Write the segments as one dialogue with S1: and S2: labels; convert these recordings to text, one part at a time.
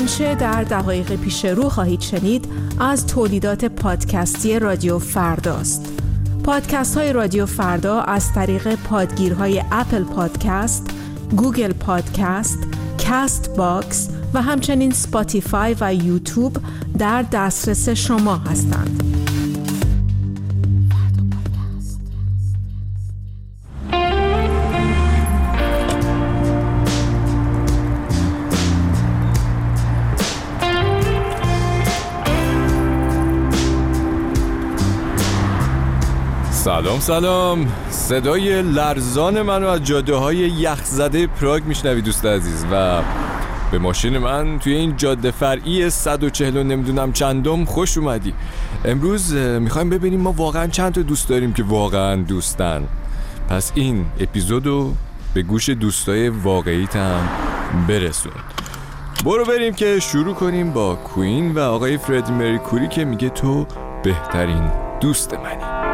S1: آنچه در دقایق پیش رو خواهید شنید از تولیدات پادکستی رادیو فرداست. پادکست های رادیو فردا از طریق پادگیرهای Apple Podcast، Google Podcast، Castbox و همچنین Spotify و یوتیوب در دسترس شما هستند.
S2: سلام. سلام. صدای لرزان منو از جاده های یخزده پراگ میشنوی دوست عزیز و به ماشین من توی این جاده فرعی 140 نمی‌دونم چندم خوش اومدی. امروز می‌خوایم ببینیم ما واقعا چند تا دوست داریم که واقعا دوستن. پس این اپیزودو به گوش دوستای واقعیت هم برسون. برو بریم که شروع کنیم با کوین و آقای فردی مریکوری که میگه تو بهترین دوست منی.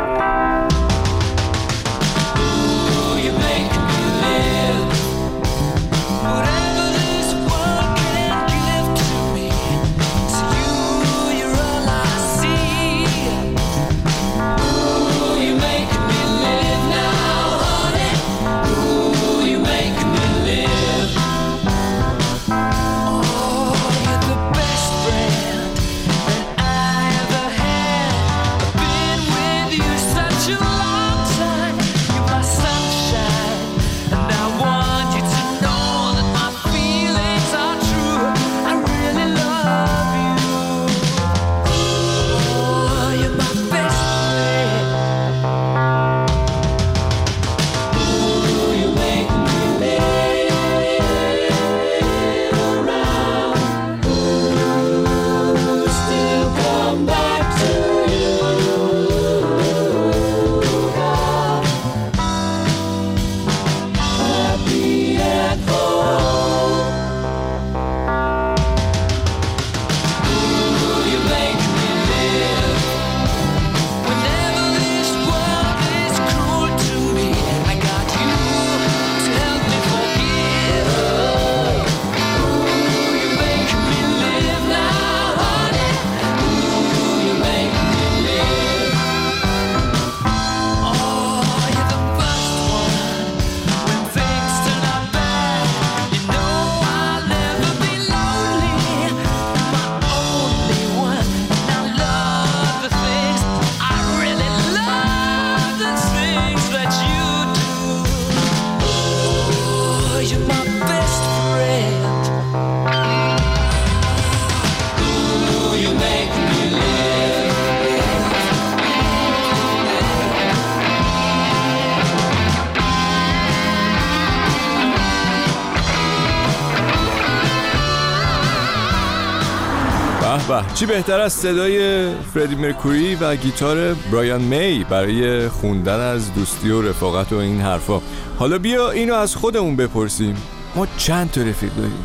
S2: چی بهتر از صدای فردی مرکوری و گیتار برایان می برای خوندن از دوستی و رفاقت و این حرفا؟ حالا بیا اینو از خودمون بپرسیم. ما چند تا رفیق داریم؟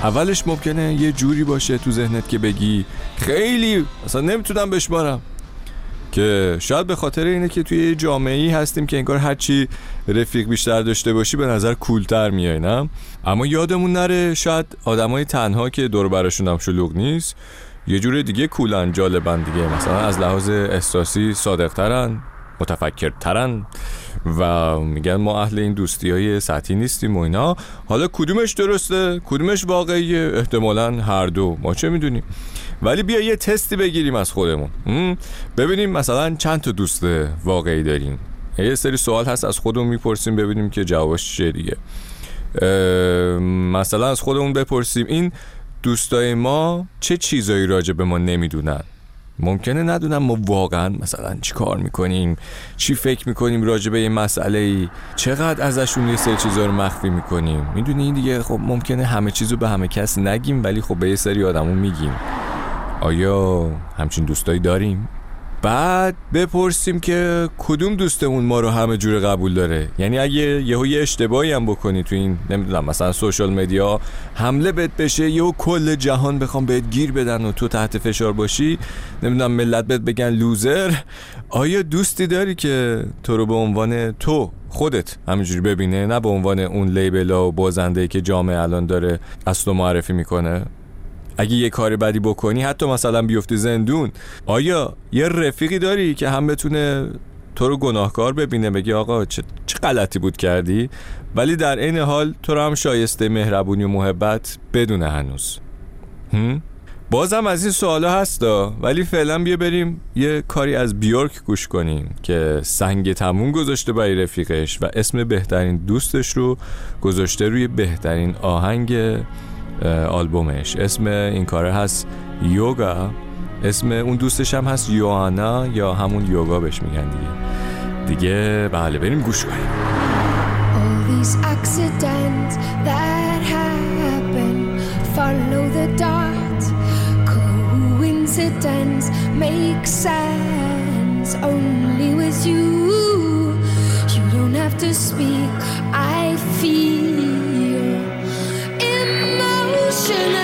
S2: اولش ممکنه یه جوری باشه تو ذهنت که بگی خیلی اصلا نمی‌تونم بشمارم. که شاید به خاطر اینه که توی جامعه ای هستیم که انگار هرچی رفیق بیشتر داشته باشی به نظر کولتر میای نه؟ اما یادمون نره شاید آدمای تنها که دور براشون هم شلوغ نیست یه جور دیگه کولن جالبن دیگه. مثلا از لحاظ احساسی صادقترن متفکرترن و میگن ما اهل این دوستی های سطحی نیستیم و اینا. حالا کدومش درسته؟ کدومش واقعیه؟ احتمالا هر دو. ما چه می‌دونیم؟ ولی بیا یه تستی بگیریم از خودمون. ببینیم مثلا چند تا دوست واقعی داریم. یه سری سوال هست از خودمون می‌پرسیم ببینیم که جوابش چیه دیگه. مثلا از خودمون بپرسیم. این دوستای ما چه چیزایی راجع به ما نمی‌دونن؟ ممکنه ندونم ما واقعا مثلا چی کار می‌کنیم چی فکر می‌کنیم راجع به یه مسئله ای چقدر ازشون یه سری چیزا رو مخفی می‌کنیم. می‌دونی این دیگه خب ممکنه همه چیزو به همه کس نگیم ولی خب به یه سری آدمون میگیم. آیا همچین دوستایی داریم؟ بعد بپرسیم که کدوم دوستمون ما رو همه جور قبول داره. یعنی اگه یهو یه اشتباهی هم بکنی تو این نمی‌دونم مثلا سوشال مدیا حمله بهت بشه یهو کل جهان بخوام بهت گیر بدن و تو تحت فشار باشی نمی‌دونم ملت بهت بگن لوزر. آیا دوستی داری که تو رو به عنوان تو خودت همینجوری ببینه نه به عنوان اون لیبل و بازنده که جامعه الان داره و معرفی می‌کنه؟ اگه یه کار بدی بکنی حتی مثلا بیفتی زندون آیا یه رفیقی داری که هم بتونه تو رو گناهکار ببینه؟ بگی آقا چه, چه غلطی بود کردی؟ ولی در این حال تو رو هم شایسته مهربونی و محبت بدونه هنوز. هم؟ بازم از این سوالا هستا ولی فعلا بیا بریم یه کاری از بیورک گوش کنیم که سنگ تموم گذاشته برای رفیقش و اسم بهترین دوستش رو گذاشته روی بهترین آهنگ آلبومش اسم این کاره هست یوگا اسم اون دوستش هم هست یوانا یا همون یوگا بهش میگن دیگه دیگه بله بریم گوش کنیم All these accidents that happen Follow the dot Coincidence make sense Only with you You don't have to speak I feel passionate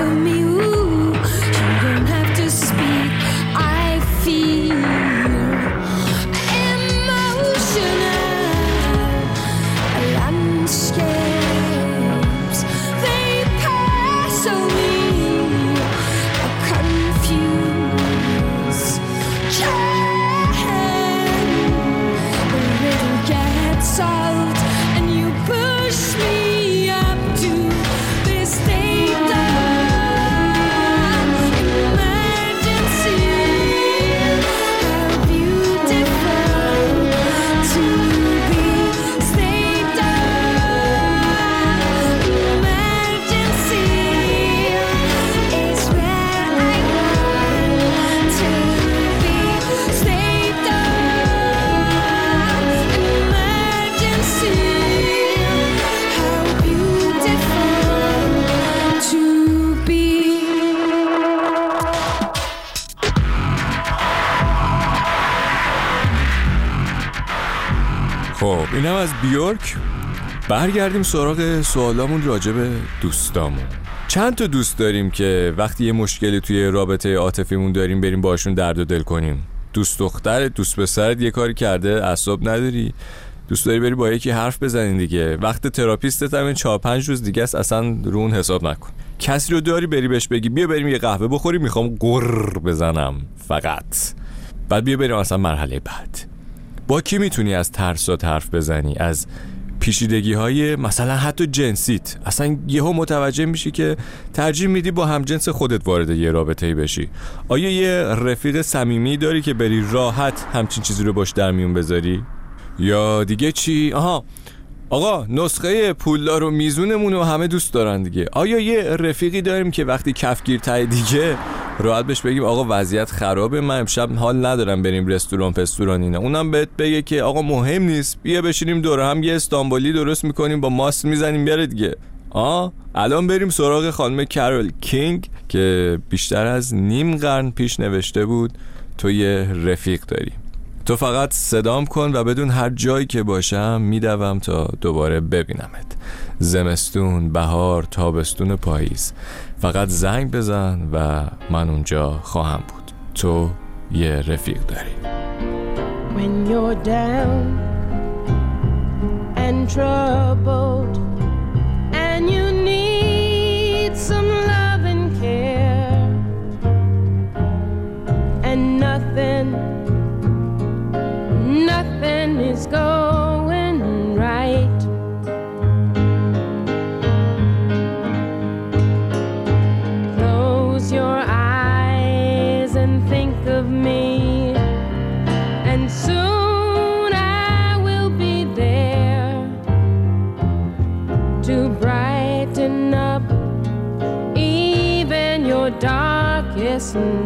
S2: of me. از بیورک برگردیم سراغ سوالامون راجع به دوستامون. چند تا دوست داریم که وقتی یه مشکلی توی رابطه عاطفیمون داریم بریم باشون درد و دل کنیم. دوست دختر دوست پسرت یه کاری کرده اعصاب نداری. دوست داری بری با یکی حرف بزنین دیگه. وقت تراپیستت هم این چهار پنج روز دیگه است اصلا رو اون حساب نکن. کسی رو داری بری بهش بگی بیا بریم یه قهوه بخوریم می‌خوام گر بزنم فقط. بعد بیا بریم اصلا مرحله بعد. با کی می‌تونی از ترسات حرف بزنی؟ از پیشیدگی های مثلا حتی جنسیت. اصلا یهو متوجه میشی که ترجیح میدی با همجنس خودت وارد یه رابطه ای بشی. آیا یه رفیق صمیمی داری که بری راحت همچین چیزی رو باش در میون بذاری؟ یا دیگه چی؟ آها آقا نسخه پولدار و میزونمون رو همه دوست دارن دیگه. آیا یه رفیقی داریم که وقتی کفگیر تای دیگه راحت بهش بگیم آقا وضعیت خرابه من امشب حال ندارم بریم رستوران پستوران اینا. اونم بهت بگه که آقا مهم نیست. بیا بشینیم دور هم یه استانبولی درست می‌کنیم با ماست می‌زنیم بیاره دیگه. آه الان بریم سراغ خانم کارول کینگ که بیشتر از نیم قرن پیش نوشته بود تو یه رفیق داری. تو فقط صدام کن و بدون هر جایی که باشم میدوم تا دوباره ببینمت. زمستون، بهار، تابستون، پاییز. فقط زنگ بزن و من اونجا خواهم بود. تو یه رفیق داری.
S3: When you're down and troubled was going right. Close your eyes and think of me, and soon I will be there to brighten up even your darkest night.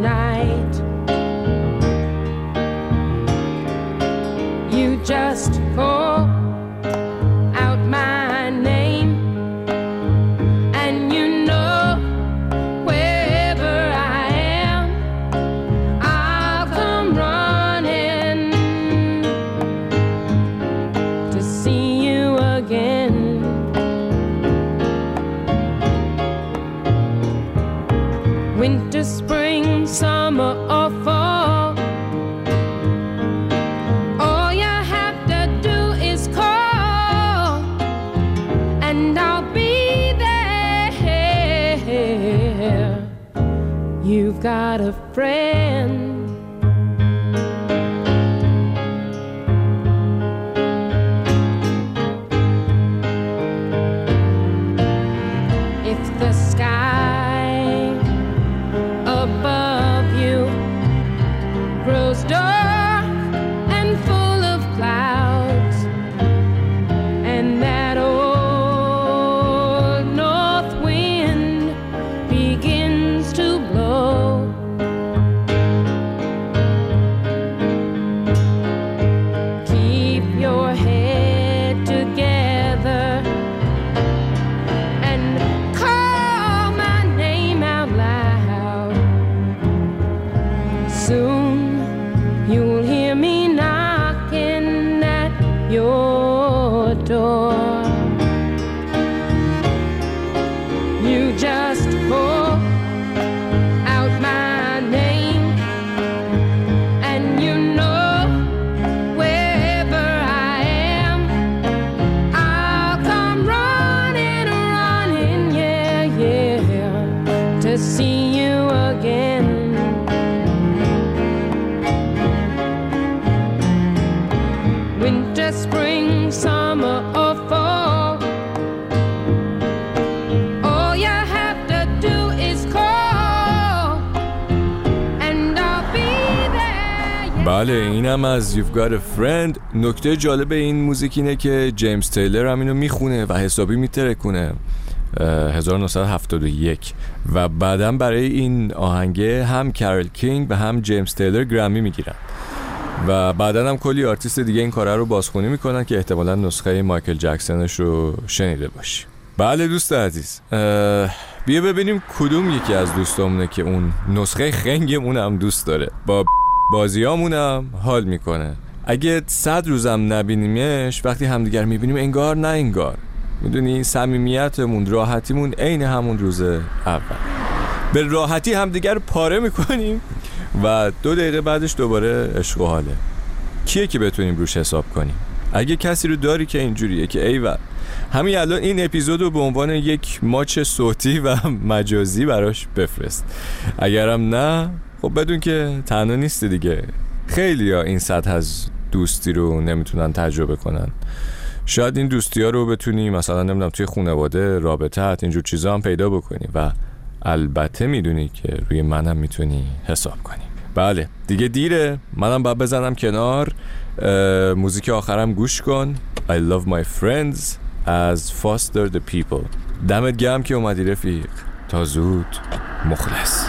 S3: You've got a friend.
S2: بله اینم از You've Got a Friend. نکته جالب این موزیک اینه که جیمز تیلر هم اینو می‌خونه و حسابی میترکونه. اه، 1971 و بعدا برای این آهنگه هم کارول کینگ و هم جیمز تیلر گرمی می‌گیرن. و بعدا هم کلی آرتیست دیگه این کاره رو بازخونی می‌کنن که احتمالا نسخه مایکل جکسونش رو شنیده باشی. بله دوست عزیز. بیا ببینیم کدوم یکی از دوستامونه که اون نسخه خنگمون هم دوست داره. با بازیامونم حال می‌کنه. اگه صد روزم نبینیمش وقتی همدیگر می‌بینیم انگار نه انگار. می‌دونی صمیمیتمون راحتیمون عین همون روز اول. به راحتی همدیگر پاره می‌کنیم و دو دقیقه بعدش دوباره عشق و حاله. کیه که بتونیم روش حساب کنیم؟ اگه کسی رو داری که اینجوریه که ایول همین الان این اپیزود رو به عنوان یک ماچ صوتی و مجازی براش بفرست. اگرم نه خب بدون که تنها نیستی دیگه. خیلی ها این سطح از دوستی رو نمی‌تونن تجربه کنن. شاید این دوستی ها رو بتونی مثلا نمی‌دونم توی خانواده رابطت اینجور چیزا هم پیدا بکنی و البته می‌دونی که روی منم می‌تونی حساب کنی. بله دیگه دیره. منم باید بزنم کنار. موزیک آخرم گوش کن. I love my friends از Foster the People. دمت گرم که اومدی رفیق. تا زود مخلص.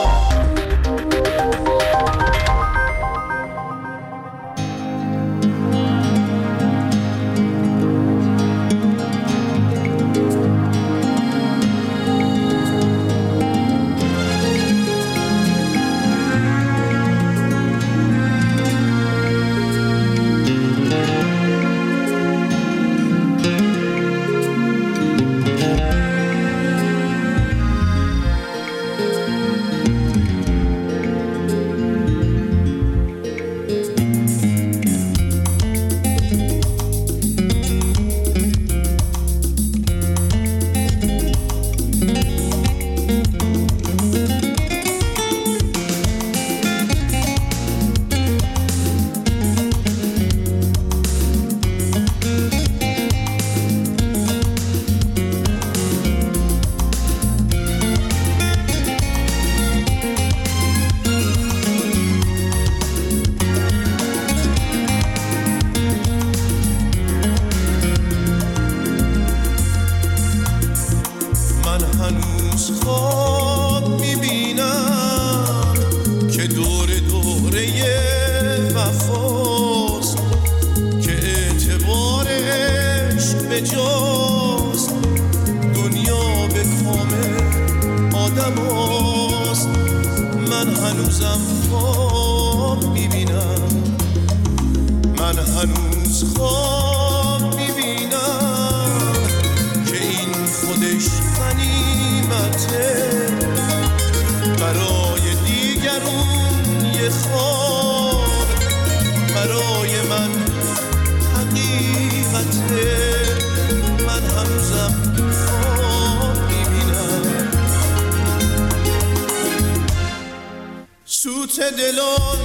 S4: دلان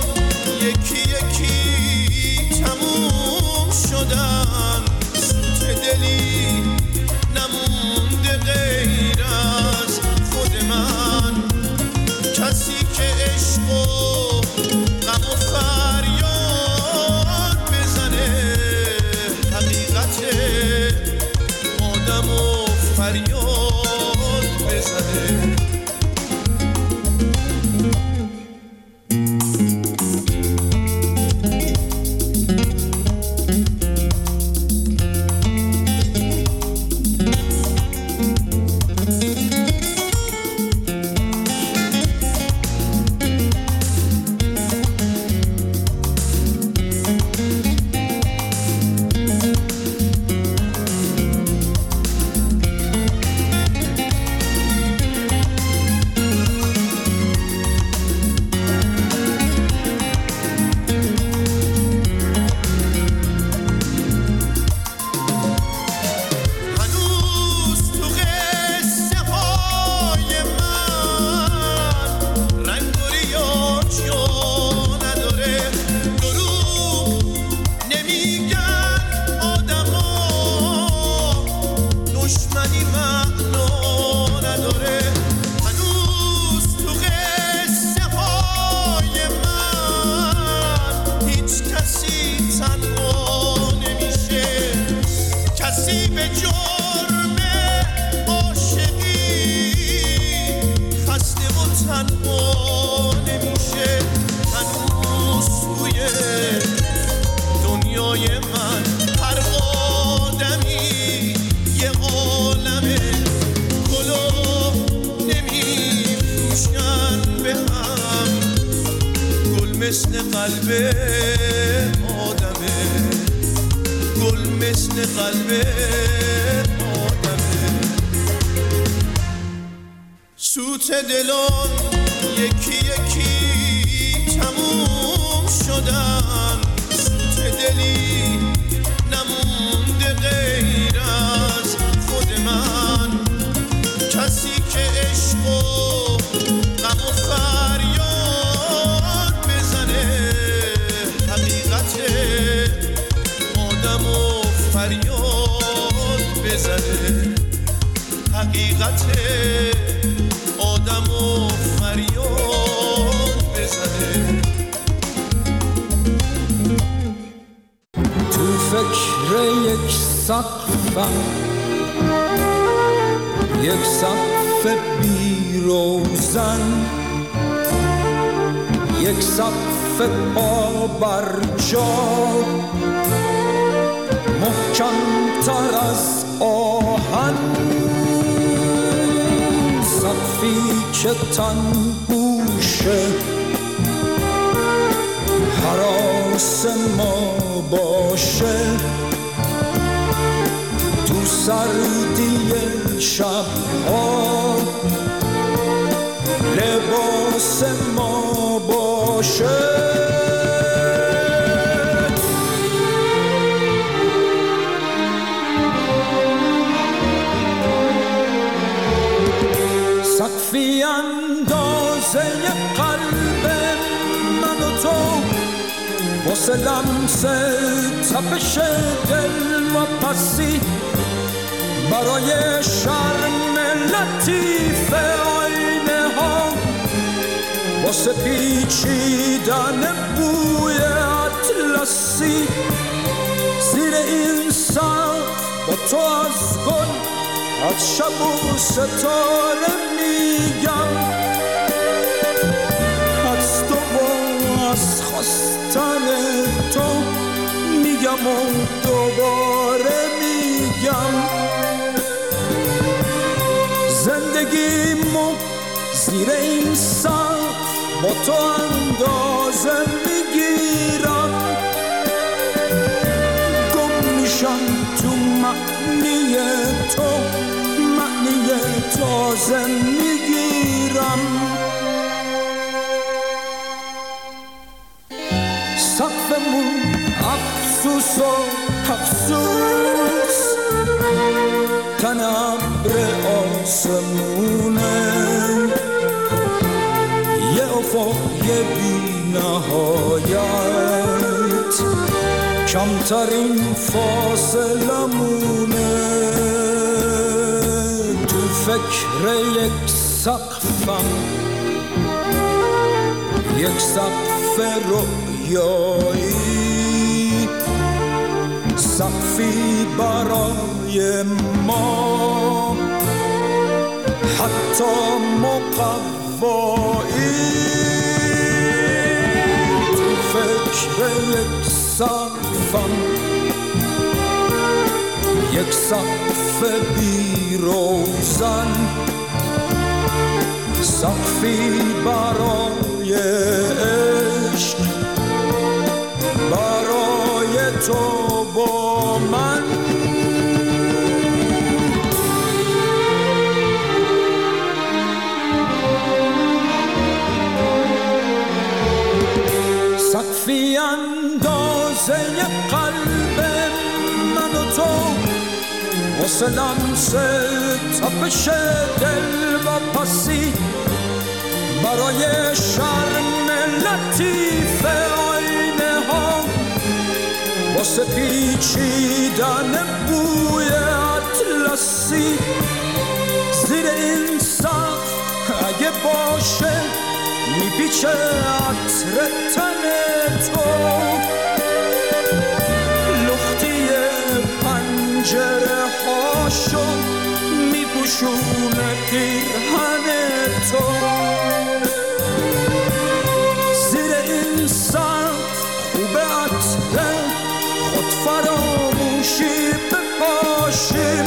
S4: یکی یکی تموم شدن. سوت دلی نمون مثل قلب آدمه. گل مثل قلب آدمه. سوت دلان یکی
S5: سقفم یک سقف بی روزن یک سقف پا بر جا محکم تر از آهن سقفی که تن گوشه حراس ما باشه سردی شبها لباس ما باشه سقفی اندازه قلب من و تو واسه لمس تپش دل و پسی برای شرم لطیف آینه ها. واسه پیچیدن بوی اطلسی زیر این سقف با تو از گل از شب و ستاره میگم. از تو و از خواستن تو میگم و دوباره زندگیمو زیر این سقف با تو اندازه می‌گیرم گم میشم تو معنی تو معنی تازه می‌گیرم سقفمون افسوس و افسوس تن ابر آسمونه یه افق یه بی نهایت کمترین فاصله مونه تو فکر یک سقفم. یک سقف رویایی. سقفی برای ما. حتی مقوایی. تو فکر یک سقفم یک سقف بی روزن. سقفی برای عشق. برای تو با من. سقفی اندازه قلب من و تو واسه لمس تپش دل و پسی برای شرم لطیف آینه ها واسه پیچیدن بوی اطلسی زیر این سقف اگه باشه میپیچه عطر تن تو. لختی پنجره هاشو میپوشونه پیرهن تو. زیر این سقف خوب عطر خود فراموشی بپاشیم.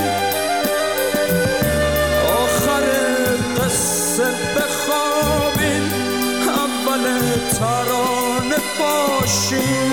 S5: ocean